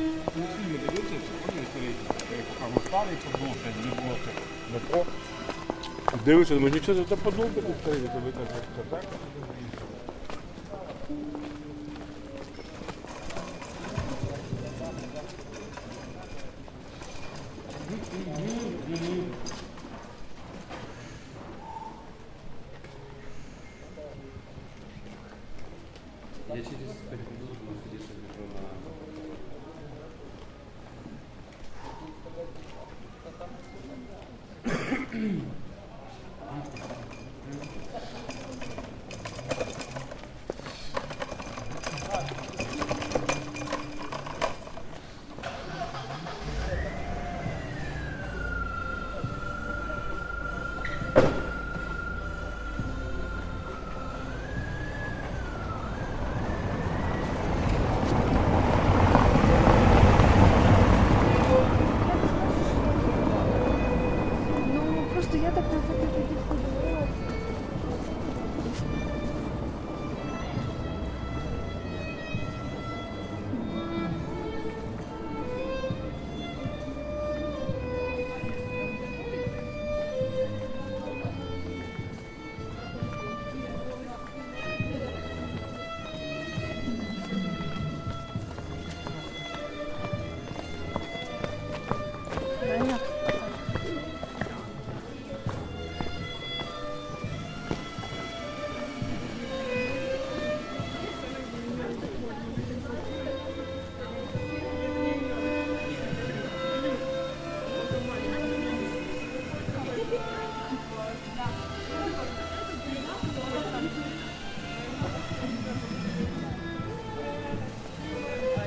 Мультфільми дивився, потім поки ми стали, подумався, не було метро. Дивився, думаю, нічого це подумати, це так. Я через 5 минут буду на Thank you.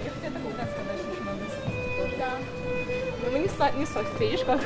Я хотела такой так сказать, что надо съесть. Да. мы не, не?